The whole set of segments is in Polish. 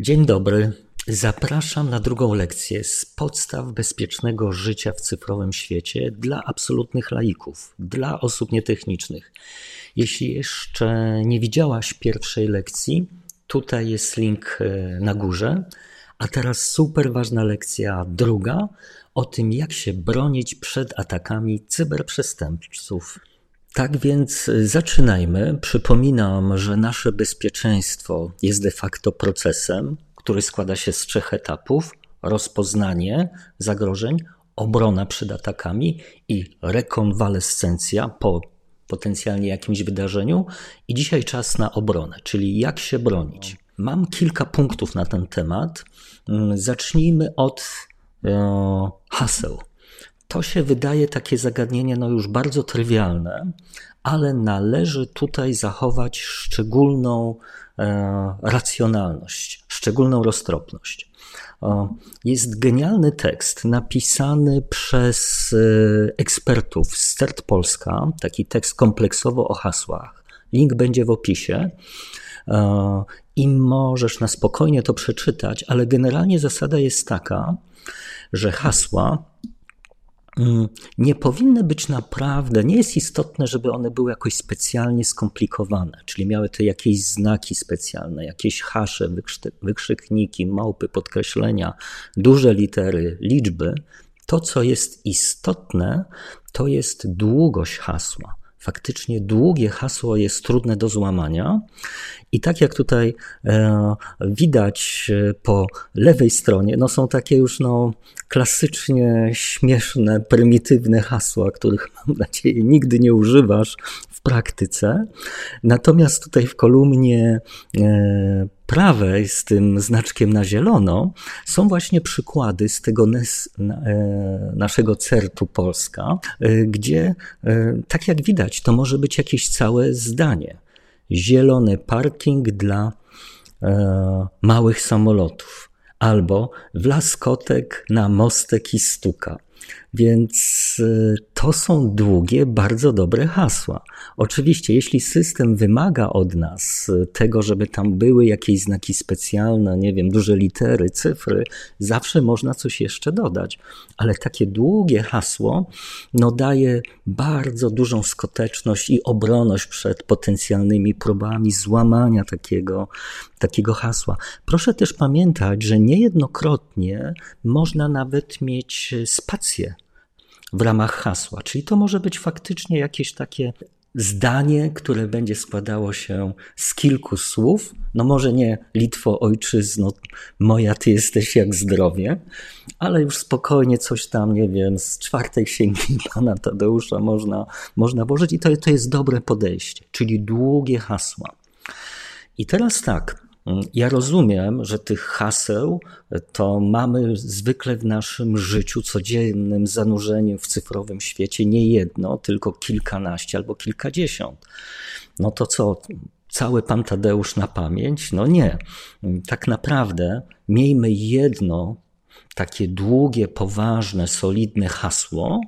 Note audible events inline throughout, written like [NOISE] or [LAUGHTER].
Dzień dobry. Zapraszam na drugą lekcję z podstaw bezpiecznego życia w cyfrowym świecie dla absolutnych laików, dla osób nietechnicznych. Jeśli jeszcze nie widziałaś pierwszej lekcji, tutaj jest link e, na górze. A teraz super ważna lekcja druga o tym, jak się bronić przed atakami cyberprzestępców. Tak więc zaczynajmy. Przypominam, że nasze bezpieczeństwo jest de facto procesem, który składa się z trzech etapów: rozpoznanie zagrożeń, obrona przed atakami i rekonwalescencja po potencjalnie jakimś wydarzeniu. I dzisiaj czas na obronę, czyli jak się bronić. Mam kilka punktów na ten temat. Zacznijmy od e, haseł. To się wydaje takie zagadnienie no już bardzo trywialne, ale należy tutaj zachować szczególną e, racjonalność, szczególną roztropność. Jest genialny tekst napisany przez e, ekspertów z CERT Polska, taki tekst kompleksowo o hasłach. Link będzie w opisie e, i możesz na spokojnie to przeczytać, ale generalnie zasada jest taka, że hasła nie powinny być naprawdę, nie jest istotne, żeby one były jakoś specjalnie skomplikowane, czyli miały te jakieś znaki specjalne, jakieś hasze, wykrzykniki, małpy, podkreślenia, duże litery, liczby. To, co jest istotne, to jest długość hasła faktycznie długie hasło jest trudne do złamania. I tak jak tutaj e, widać e, po lewej stronie, no są takie już no, klasycznie śmieszne, prymitywne hasła, których [LAUGHS] mam nadzieję nigdy nie używasz w praktyce. Natomiast tutaj w kolumnie e, prawej z tym znaczkiem na zielono są właśnie przykłady z tego e, naszego CERT-u Polska, e, gdzie tak jak widać, to może być jakieś całe zdanie. Zielony parking dla małych samolotów albo wlaskotek na mostek i stuka. Więc y, to są długie, bardzo dobre hasła. Oczywiście, jeśli system wymaga od nas y, tego, żeby tam były jakieś znaki specjalne, nie wiem, duże litery, cyfry, zawsze można coś jeszcze dodać. Ale takie długie hasło no, daje bardzo dużą skuteczność i obronność przed potencjalnymi próbami złamania takiego, takiego hasła. Proszę też pamiętać, że niejednokrotnie można nawet mieć spację w ramach hasła. Czyli to może być faktycznie jakieś takie zdanie, które będzie składało się z kilku słów. No może nie Litwo, ojczyzno, moja, ty jesteś jak zdrowie, ale już spokojnie coś tam, nie wiem, z czwartej księgi [LAUGHS] pana Tadeusza można, można włożyć i to, to jest dobre podejście, czyli długie hasła. I teraz tak, ja rozumiem, że tych haseł to mamy zwykle w naszym życiu codziennym zanurzeniem w cyfrowym świecie nie jedno, tylko kilkanaście albo kilkadziesiąt. No to co, cały pan Tadeusz na pamięć? No nie. Tak naprawdę miejmy jedno takie długie, poważne, solidne hasło.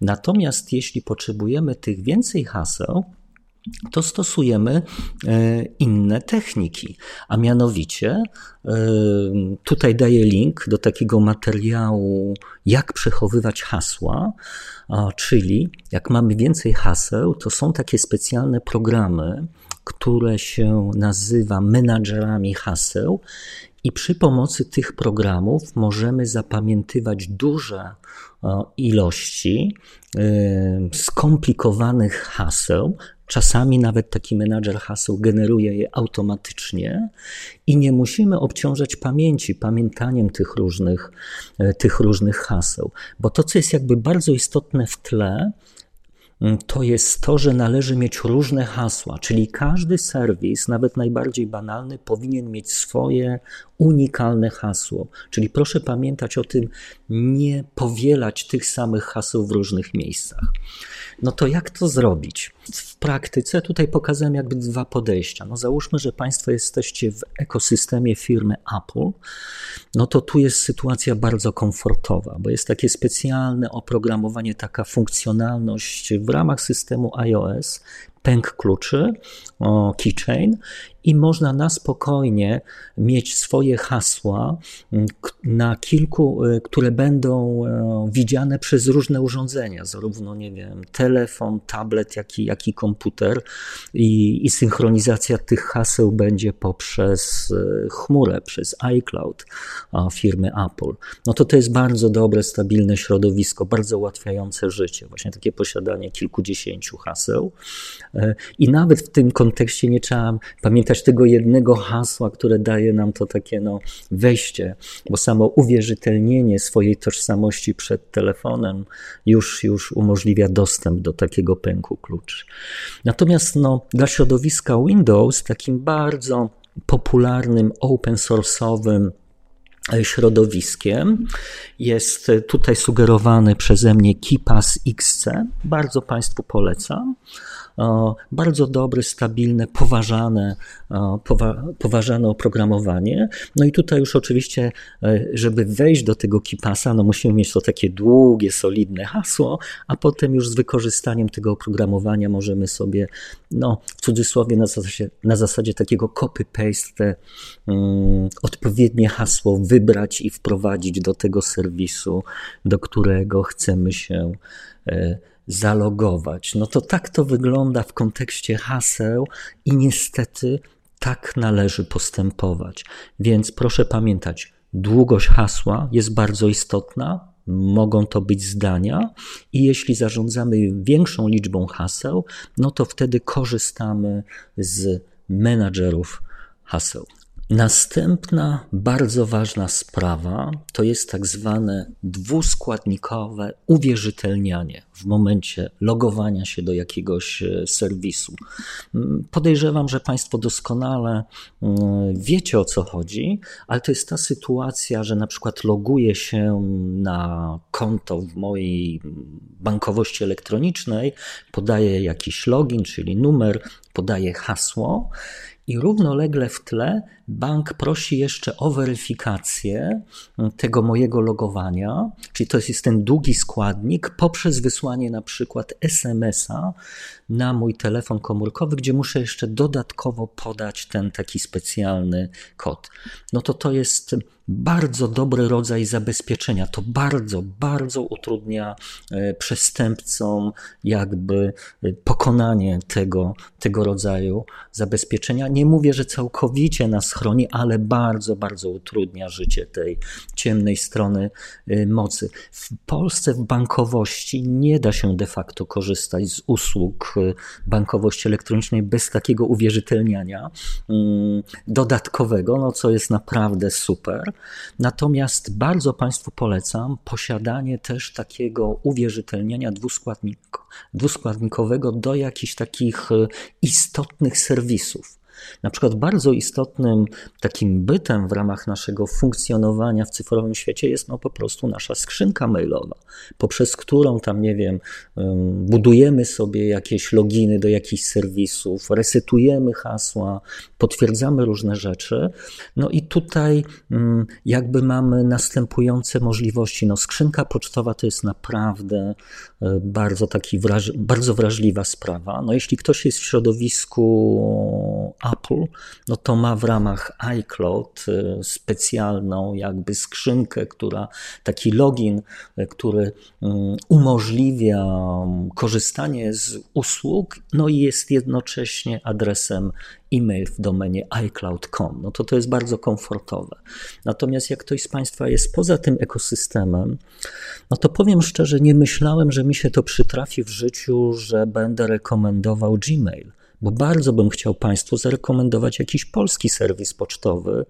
Natomiast jeśli potrzebujemy tych więcej haseł, to stosujemy e, inne techniki, a mianowicie e, tutaj daję link do takiego materiału, jak przechowywać hasła, czyli jak mamy więcej haseł, to są takie specjalne programy, które się nazywa menadżerami haseł. I przy pomocy tych programów możemy zapamiętywać duże ilości e, skomplikowanych haseł, Czasami nawet taki menadżer haseł generuje je automatycznie i nie musimy obciążać pamięci pamiętaniem tych różnych, e, tych różnych haseł, bo to, co jest jakby bardzo istotne w tle, mm, to jest to, że należy mieć różne hasła, czyli każdy serwis, nawet najbardziej banalny, powinien mieć swoje unikalne hasło. Czyli proszę pamiętać o tym, nie powielać tych samych haseł w różnych miejscach. No to jak to zrobić? W praktyce tutaj pokazałem jakby dwa podejścia. No załóżmy, że Państwo jesteście w ekosystemie firmy Apple, no to tu jest sytuacja bardzo komfortowa, bo jest takie specjalne oprogramowanie, taka funkcjonalność w ramach systemu iOS, pęk kluczy, keychain i można na spokojnie mieć swoje hasła na kilku, e, które będą e, widziane przez różne urządzenia, zarówno, nie wiem, telefon, tablet, jak i, jak i komputer i, i synchronizacja tych haseł będzie poprzez e, chmurę, przez iCloud firmy Apple. No to to jest bardzo dobre, stabilne środowisko, bardzo ułatwiające życie, właśnie takie posiadanie kilkudziesięciu haseł i nawet w tym kontekście nie trzeba pamiętać tego jednego hasła, które daje nam to takie no, wejście, bo samo uwierzytelnienie swojej tożsamości przed telefonem już, już umożliwia dostęp do takiego pęku kluczy. Natomiast no, dla środowiska Windows takim bardzo popularnym open source'owym środowiskiem. Jest tutaj sugerowany przeze mnie KeePass XC. Bardzo Państwu polecam bardzo dobre, stabilne, poważane, poważane oprogramowanie. No i tutaj już oczywiście, e, żeby wejść do tego KeePassa, no musimy mieć to takie długie, solidne hasło, a potem już z wykorzystaniem tego oprogramowania możemy sobie, no w cudzysłowie na zasadzie, na zasadzie takiego copy-paste um, odpowiednie hasło wybrać i wprowadzić do tego serwisu, do którego chcemy się e, zalogować. No to tak to wygląda w kontekście haseł i niestety tak należy postępować. Więc proszę pamiętać, długość hasła jest bardzo istotna. Mogą to być zdania, i jeśli zarządzamy większą liczbą haseł, no to wtedy korzystamy z menadżerów haseł. Następna bardzo ważna sprawa to jest tak zwane dwuskładnikowe uwierzytelnianie w momencie logowania się do jakiegoś e, serwisu. Mm, podejrzewam, że Państwo doskonale mm, wiecie o co chodzi, ale to jest ta sytuacja, że na przykład loguję się na konto w mojej bankowości elektronicznej, podaję jakiś login, czyli numer, podaję hasło i równolegle w tle bank prosi jeszcze o weryfikację tego mojego logowania, czyli to jest ten długi składnik, poprzez wysłanie na przykład SMS-a na mój telefon komórkowy, gdzie muszę jeszcze dodatkowo podać ten taki specjalny kod. No to to jest bardzo dobry rodzaj zabezpieczenia. To bardzo, bardzo utrudnia e, przestępcom jakby e, pokonanie tego, tego rodzaju zabezpieczenia. Nie mówię, że całkowicie nas chroni, ale bardzo, bardzo utrudnia życie tej ciemnej strony e, mocy. W Polsce w bankowości nie da się de facto korzystać z usług bankowości elektronicznej bez takiego uwierzytelniania mm, dodatkowego, no co jest naprawdę super. Natomiast bardzo Państwu polecam posiadanie też takiego uwierzytelniania dwuskładnikowego do jakichś takich e, istotnych serwisów. Na przykład bardzo istotnym takim bytem w ramach naszego funkcjonowania w cyfrowym świecie jest no po prostu nasza skrzynka mailowa, poprzez którą tam, nie wiem, budujemy sobie jakieś loginy do jakichś serwisów, resetujemy hasła, potwierdzamy różne rzeczy. No i tutaj jakby mamy następujące możliwości. No skrzynka pocztowa to jest naprawdę e, bardzo taki wraż bardzo wrażliwa sprawa. No jeśli ktoś jest w środowisku Apple, no to ma w ramach iCloud y, specjalną jakby skrzynkę, która taki login, y, który y, umożliwia korzystanie z usług, no i jest jednocześnie adresem e-mail w domenie iCloud.com. No to to jest bardzo komfortowe. Natomiast jak ktoś z Państwa jest poza tym ekosystemem, no to powiem szczerze, nie myślałem, że mi się to przytrafi w życiu, że będę rekomendował Gmail bo bardzo bym chciał Państwu zarekomendować jakiś polski serwis pocztowy,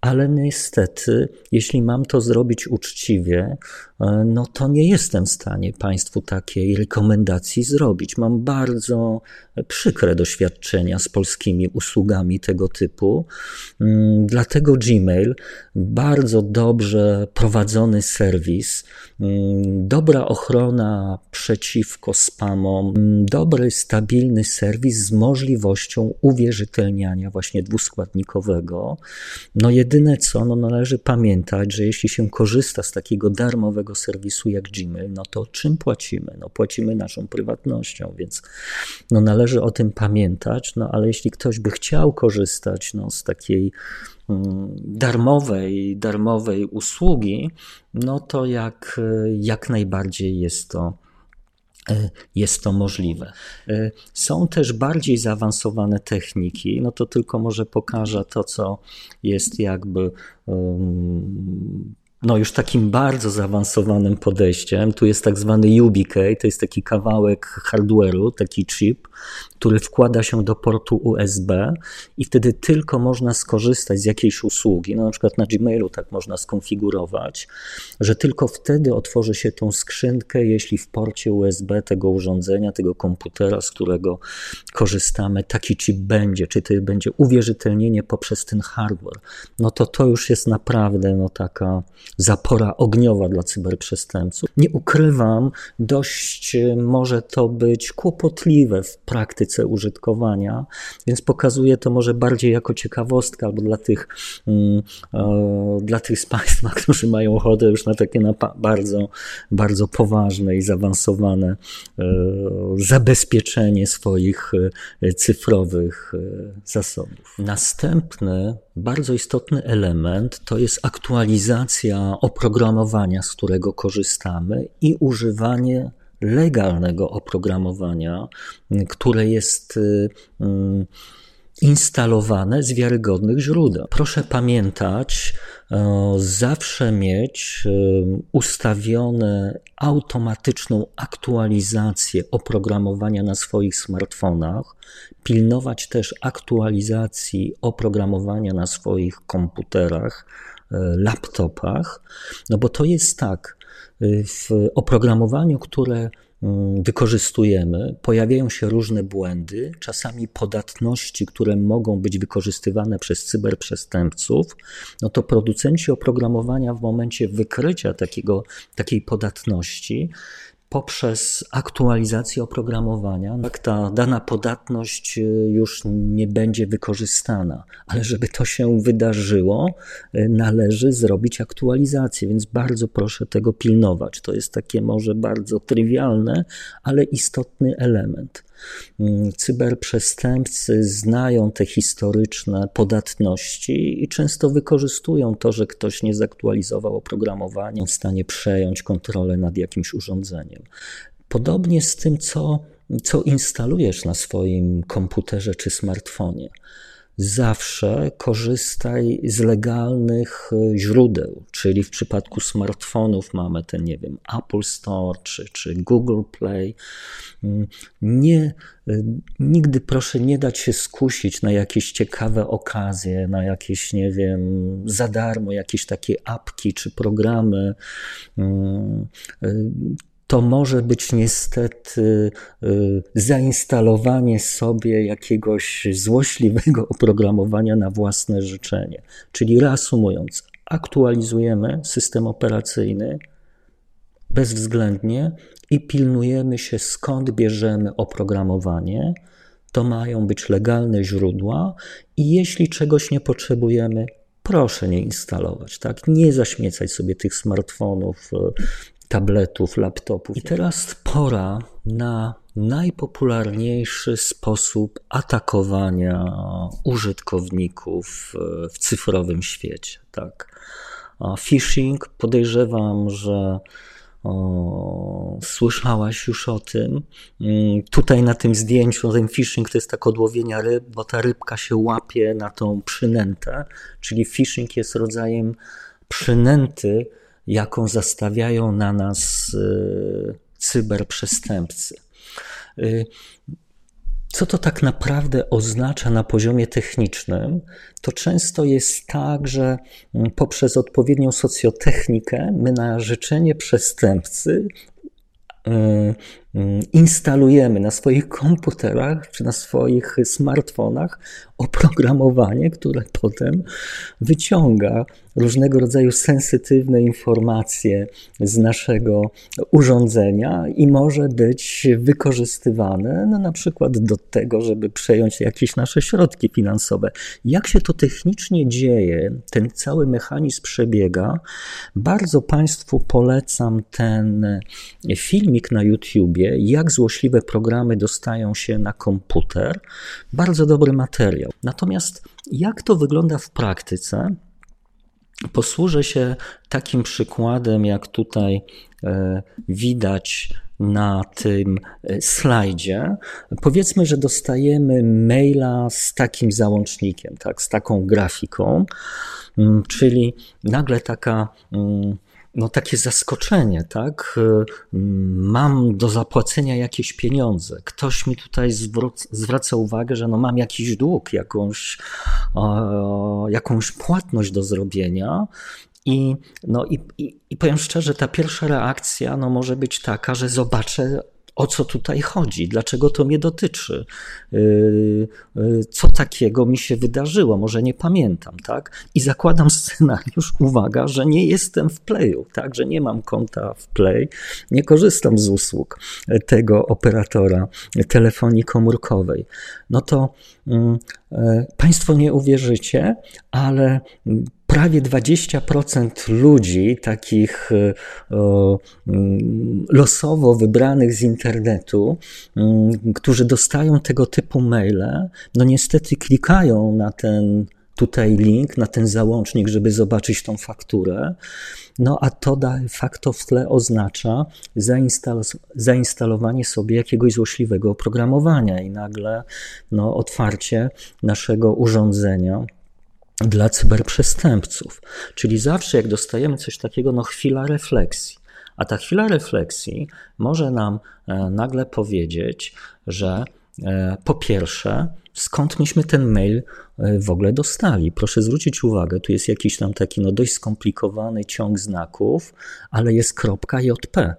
ale niestety, jeśli mam to zrobić uczciwie, no to nie jestem w stanie Państwu takiej rekomendacji zrobić. Mam bardzo przykre doświadczenia z polskimi usługami tego typu. Mm, dlatego Gmail, bardzo dobrze prowadzony serwis, mm, dobra ochrona przeciwko spamom, mm, dobry, stabilny serwis z możliwością uwierzytelniania właśnie dwuskładnikowego. No Jedyne co, no należy pamiętać, że jeśli się korzysta z takiego darmowego serwisu jak Gmail, no to czym płacimy? No płacimy naszą prywatnością, więc no należy o tym pamiętać, no ale jeśli ktoś by chciał korzystać no, z takiej mm, darmowej, darmowej usługi, no to jak, jak najbardziej jest to E, jest to możliwe. E, są też bardziej zaawansowane techniki, no to tylko może pokażę to, co jest jakby no już takim bardzo zaawansowanym podejściem. Tu jest tak zwany UBK, to jest taki kawałek hardware'u, taki chip, który wkłada się do portu USB i wtedy tylko można skorzystać z jakiejś usługi, no na przykład na Gmailu tak można skonfigurować, że tylko wtedy otworzy się tą skrzynkę, jeśli w porcie USB tego urządzenia, tego komputera, z którego korzystamy, taki chip będzie, czy to będzie uwierzytelnienie poprzez ten hardware. No to to już jest naprawdę no taka zapora ogniowa dla cyberprzestępców. Nie ukrywam, dość e, może to być kłopotliwe w praktyce użytkowania, więc pokazuję to może bardziej jako ciekawostkę albo dla tych, mm, dla tych z Państwa, [LAUGHS] którzy mają ochotę już na takie bardzo, bardzo poważne i zaawansowane e, zabezpieczenie swoich e, cyfrowych zasobów. Następny bardzo istotny element to jest aktualizacja oprogramowania, z którego korzystamy i używanie legalnego oprogramowania, które jest y, y, instalowane z wiarygodnych źródeł. Proszę pamiętać, e, zawsze mieć e, ustawione automatyczną aktualizację oprogramowania na swoich smartfonach, pilnować też aktualizacji oprogramowania na swoich komputerach, laptopach, no bo to jest tak, w oprogramowaniu, które mm, wykorzystujemy, pojawiają się różne błędy, czasami podatności, które mogą być wykorzystywane przez cyberprzestępców, no to producenci oprogramowania w momencie wykrycia takiego, takiej podatności poprzez aktualizację oprogramowania, tak ta dana podatność y, już nie będzie wykorzystana, ale żeby to się wydarzyło, y, należy zrobić aktualizację, więc bardzo proszę tego pilnować. To jest takie może bardzo trywialne, ale istotny element. Mm, cyberprzestępcy znają te historyczne podatności i często wykorzystują to, że ktoś nie zaktualizował oprogramowania, w stanie przejąć kontrolę nad jakimś urządzeniem. Podobnie z tym, co, co instalujesz na swoim komputerze czy smartfonie zawsze korzystaj z legalnych e, źródeł, czyli w przypadku smartfonów mamy ten, nie wiem, Apple Store czy, czy Google Play. Mm, nie, e, nigdy proszę nie dać się skusić na jakieś ciekawe okazje, na jakieś, nie wiem, za darmo, jakieś takie apki czy programy mm, e, to może być niestety y, zainstalowanie sobie jakiegoś złośliwego [LAUGHS] oprogramowania na własne życzenie. Czyli reasumując, aktualizujemy system operacyjny bezwzględnie i pilnujemy się, skąd bierzemy oprogramowanie. To mają być legalne źródła, i jeśli czegoś nie potrzebujemy, proszę nie instalować, tak? Nie zaśmiecać sobie tych smartfonów tabletów, laptopów. I teraz pora na najpopularniejszy sposób atakowania użytkowników w cyfrowym świecie. Tak. Phishing, podejrzewam, że o, słyszałaś już o tym. Mm, tutaj na tym zdjęciu, ten phishing to jest tak odłowienia ryb, bo ta rybka się łapie na tą przynętę, czyli phishing jest rodzajem przynęty, jaką zastawiają na nas y, cyberprzestępcy. Y, co to tak naprawdę oznacza na poziomie technicznym? To często jest tak, że mm, poprzez odpowiednią socjotechnikę my na życzenie przestępcy y, instalujemy na swoich komputerach czy na swoich smartfonach oprogramowanie, które potem wyciąga różnego rodzaju sensytywne informacje z naszego urządzenia i może być wykorzystywane no, na przykład do tego, żeby przejąć jakieś nasze środki finansowe. Jak się to technicznie dzieje, ten cały mechanizm przebiega, bardzo Państwu polecam ten filmik na YouTubie, jak złośliwe programy dostają się na komputer. Bardzo dobry materiał. Natomiast jak to wygląda w praktyce? Posłużę się takim przykładem, jak tutaj e, widać na tym e, slajdzie. Powiedzmy, że dostajemy maila z takim załącznikiem, tak, z taką grafiką, mm, czyli nagle taka mm, no, takie zaskoczenie, tak? Mam do zapłacenia jakieś pieniądze. Ktoś mi tutaj zwraca uwagę, że no mam jakiś dług, jakąś, jakąś płatność do zrobienia. I, no, i, i, i powiem szczerze, ta pierwsza reakcja no, może być taka, że zobaczę o co tutaj chodzi, dlaczego to mnie dotyczy, yy, yy, co takiego mi się wydarzyło, może nie pamiętam, tak? I zakładam scenariusz, uwaga, że nie jestem w Playu, tak? Że nie mam konta w Play, nie korzystam z usług tego operatora telefonii komórkowej. No to mm, e, Państwo nie uwierzycie, ale prawie 20% ludzi, takich e, mm, losowo wybranych z internetu, mm, którzy dostają tego typu maile, no niestety klikają na ten tutaj link, na ten załącznik, żeby zobaczyć tą fakturę. No a to de facto w tle oznacza zainstalowanie sobie jakiegoś złośliwego oprogramowania i nagle no, otwarcie naszego urządzenia dla cyberprzestępców. Czyli zawsze, jak dostajemy coś takiego, no chwila refleksji. A ta chwila refleksji może nam e, nagle powiedzieć, że e, po pierwsze, skąd myśmy ten mail e, w ogóle dostali. Proszę zwrócić uwagę, tu jest jakiś tam taki no dość skomplikowany ciąg znaków, ale jest .jp.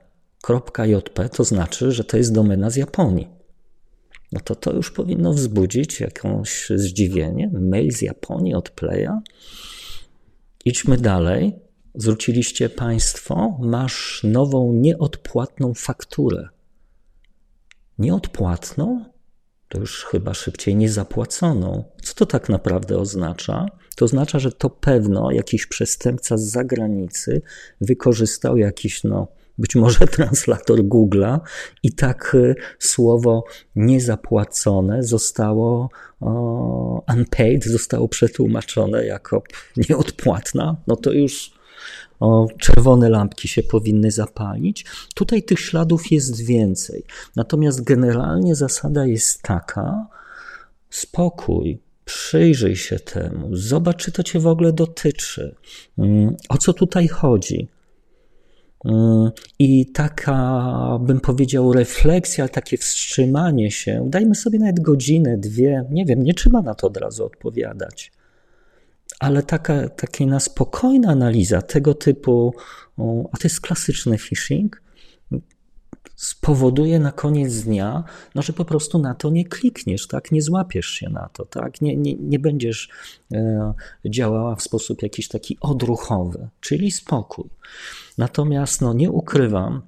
.jp to znaczy, że to jest domena z Japonii no to to już powinno wzbudzić jakieś zdziwienie. Mail z Japonii od Playa. Idźmy dalej. Zwróciliście Państwo, masz nową nieodpłatną fakturę. Nieodpłatną? To już chyba szybciej niezapłaconą. Co to tak naprawdę oznacza? To oznacza, że to pewno jakiś przestępca z zagranicy wykorzystał jakiś no, być może [LAUGHS] translator Google'a i tak y, słowo niezapłacone zostało unpaid, zostało przetłumaczone jako nieodpłatna, no to już o, czerwone lampki się powinny zapalić. Tutaj tych śladów jest więcej. Natomiast generalnie zasada jest taka: spokój, przyjrzyj się temu, zobacz, czy to cię w ogóle dotyczy, mm, o co tutaj chodzi. Mm, I taka, bym powiedział, refleksja, takie wstrzymanie się, dajmy sobie nawet godzinę, dwie, nie wiem, nie trzeba na to od razu odpowiadać. Ale taka, taka na spokojna analiza tego typu, a to jest klasyczny phishing, spowoduje na koniec dnia, no, że po prostu na to nie klikniesz, tak? nie złapiesz się na to, tak? nie, nie, nie będziesz e, działała w sposób jakiś taki odruchowy, czyli spokój. Natomiast no, nie ukrywam,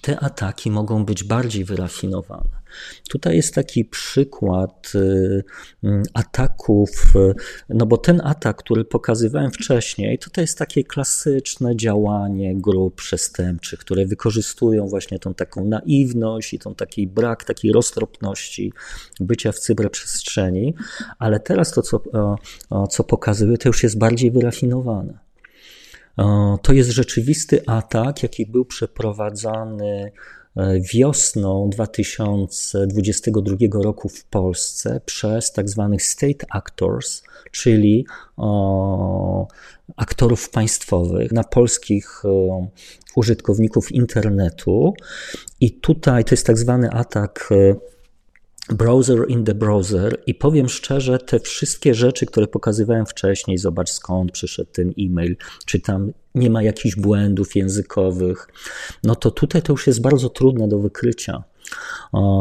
te ataki mogą być bardziej wyrafinowane. Tutaj jest taki przykład y, mm, ataków, y, no bo ten atak, który pokazywałem wcześniej, to, jest takie klasyczne działanie grup przestępczych, które wykorzystują właśnie tą taką naiwność i tą taki brak takiej roztropności bycia w cyberprzestrzeni, ale teraz to, co, co pokazuję, to już jest bardziej wyrafinowane. To jest rzeczywisty atak, jaki był przeprowadzany e, wiosną 2022 roku w Polsce przez tak zwanych state actors, czyli aktorów państwowych na polskich e, użytkowników internetu. I tutaj to jest tak zwany atak browser in the browser i powiem szczerze, te wszystkie rzeczy, które pokazywałem wcześniej, zobacz skąd przyszedł ten e-mail, czy tam nie ma jakichś błędów językowych, no to tutaj to już jest bardzo trudne do wykrycia.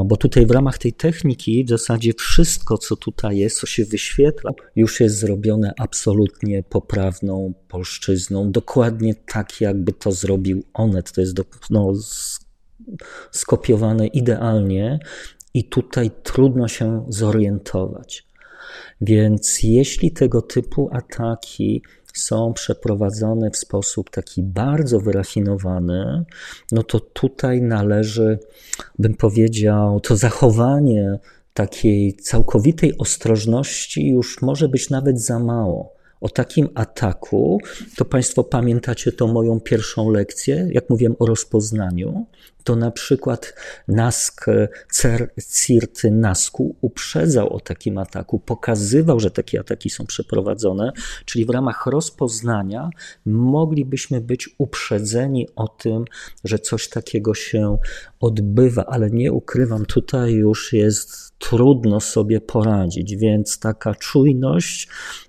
Bo tutaj w ramach tej techniki w zasadzie wszystko, co tutaj jest, co się wyświetla, już jest zrobione absolutnie poprawną polszczyzną, dokładnie tak, jakby to zrobił Onet. To jest do, no, skopiowane idealnie i tutaj trudno się zorientować. Więc jeśli tego typu ataki są przeprowadzone w sposób taki bardzo wyrafinowany, no to tutaj należy, bym powiedział, to zachowanie takiej całkowitej ostrożności już może być nawet za mało. O takim ataku, to Państwo pamiętacie tą moją pierwszą lekcję, jak mówiłem o rozpoznaniu, to na przykład Nask, cer, Nasku uprzedzał o takim ataku, pokazywał, że takie ataki są przeprowadzone, czyli w ramach rozpoznania moglibyśmy być uprzedzeni o tym, że coś takiego się odbywa, ale nie ukrywam, tutaj już jest trudno sobie poradzić, więc taka czujność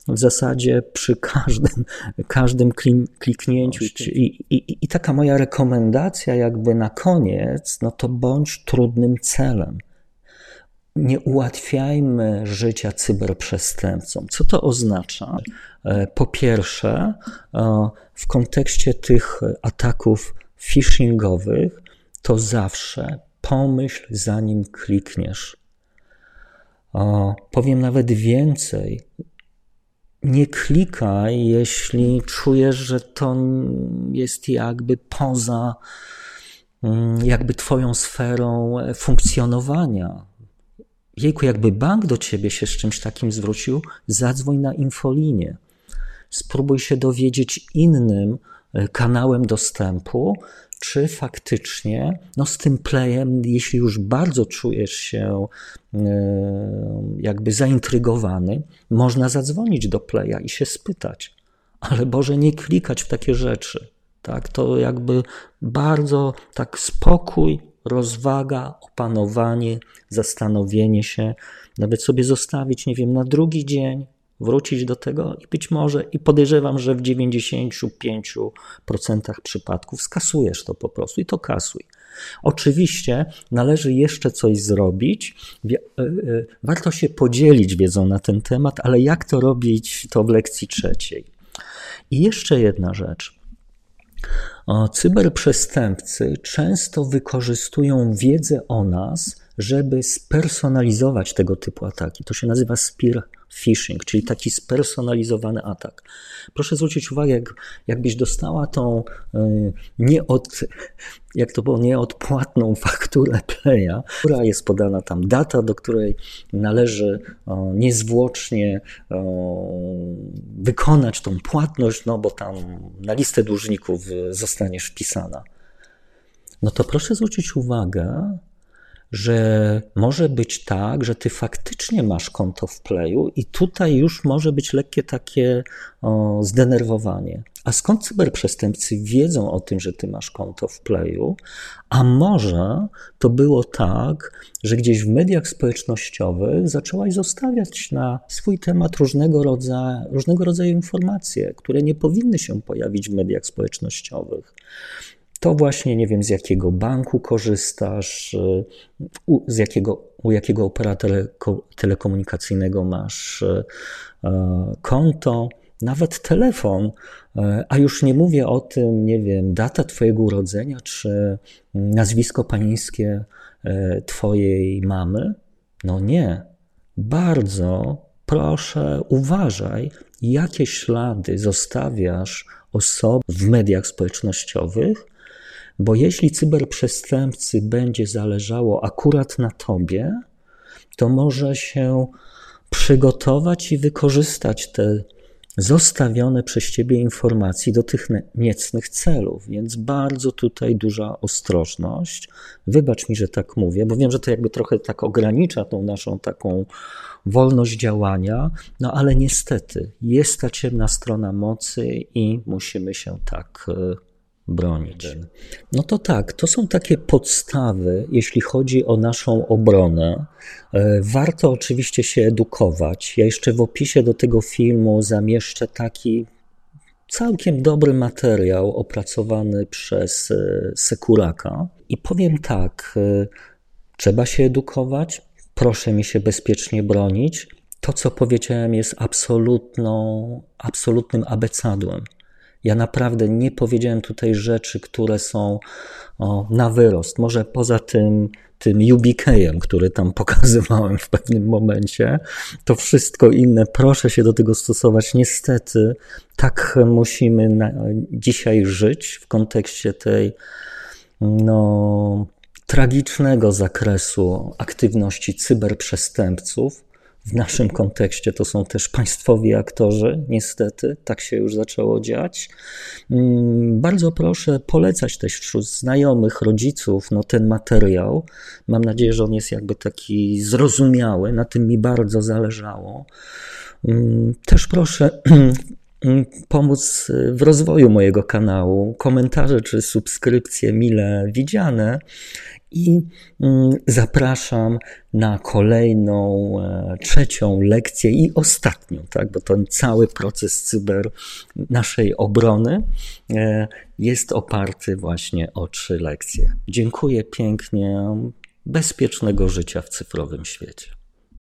w zasadzie przy każdym, każdym kliknięciu i, i, i taka moja rekomendacja jakby na koniec, no to bądź trudnym celem. Nie ułatwiajmy życia cyberprzestępcom. Co to oznacza? E, po pierwsze, e, w kontekście tych ataków phishingowych, to zawsze pomyśl, zanim klikniesz. O, powiem nawet więcej. Nie klikaj, jeśli czujesz, że to jest jakby poza mm, jakby twoją sferą funkcjonowania. Jejku, jakby bank do ciebie się z czymś takim zwrócił, zadzwoń na infolinię. Spróbuj się dowiedzieć innym e, kanałem dostępu, czy faktycznie no z tym playem, jeśli już bardzo czujesz się e, jakby zaintrygowany, można zadzwonić do playa i się spytać. Ale Boże, nie klikać w takie rzeczy. Tak, to jakby bardzo tak spokój, rozwaga, opanowanie, zastanowienie się, nawet sobie zostawić, nie wiem, na drugi dzień, wrócić do tego i być może, i podejrzewam, że w 95% przypadków skasujesz to po prostu i to kasuj. Oczywiście należy jeszcze coś zrobić. E, e, warto się podzielić wiedzą na ten temat, ale jak to robić, to w lekcji trzeciej. I jeszcze jedna rzecz. Cyberprzestępcy często wykorzystują wiedzę o nas, żeby spersonalizować tego typu ataki. To się nazywa spear phishing, czyli taki spersonalizowany atak. Proszę zwrócić uwagę, jak, jakbyś dostała tą y, nie od, jak to było, nieodpłatną fakturę Playa, która jest podana tam data, do której należy niezwłocznie wykonać tą płatność, no bo tam na listę dłużników zostaniesz wpisana. No to proszę zwrócić uwagę, że może być tak, że ty faktycznie masz konto w Playu i tutaj już może być lekkie takie o, zdenerwowanie. A skąd cyberprzestępcy wiedzą o tym, że ty masz konto w Playu? A może to było tak, że gdzieś w mediach społecznościowych zaczęłaś zostawiać na swój temat różnego rodzaju, różnego rodzaju informacje, które nie powinny się pojawić w mediach społecznościowych to właśnie nie wiem, z jakiego banku korzystasz, y, z jakiego, u jakiego operatora telekomunikacyjnego masz y, konto, nawet telefon, y, a już nie mówię o tym, nie wiem, data Twojego urodzenia czy nazwisko panieńskie Twojej mamy. No nie. Bardzo proszę, uważaj, jakie ślady zostawiasz osob w mediach społecznościowych, bo jeśli cyberprzestępcy będzie zależało akurat na tobie, to może się przygotować i wykorzystać te zostawione przez ciebie informacje do tych niecnych celów, więc bardzo tutaj duża ostrożność. Wybacz mi, że tak mówię, bo wiem, że to jakby trochę tak ogranicza tą naszą taką wolność działania, no ale niestety jest ta ciemna strona mocy i musimy się tak e, bronić. No to tak, to są takie podstawy, jeśli chodzi o naszą obronę. E, warto oczywiście się edukować. Ja jeszcze w opisie do tego filmu zamieszczę taki całkiem dobry materiał opracowany przez e, Sekuraka. I powiem tak, e, trzeba się edukować, proszę mi się bezpiecznie bronić. To, co powiedziałem, jest absolutną, absolutnym abecadłem. Ja naprawdę nie powiedziałem tutaj rzeczy, które są o, na wyrost. Może poza tym, tym UBK-em, który tam [LAUGHS] pokazywałem w pewnym momencie, to wszystko inne, proszę się do tego stosować. Niestety, tak musimy na, dzisiaj żyć w kontekście tej no, tragicznego zakresu aktywności cyberprzestępców w naszym kontekście to są też państwowi aktorzy, niestety, tak się już zaczęło dziać. Mm, bardzo proszę polecać też wśród znajomych, rodziców no, ten materiał. Mam nadzieję, że on jest jakby taki zrozumiały, na tym mi bardzo zależało. Mm, też proszę [CLEARS THROAT] mm, pomóc w rozwoju mojego kanału. Komentarze czy subskrypcje mile widziane i mm, zapraszam na kolejną, e, trzecią lekcję i ostatnią, tak, bo ten cały proces cyber naszej obrony e, jest oparty właśnie o trzy lekcje. Dziękuję pięknie. Bezpiecznego życia w cyfrowym świecie.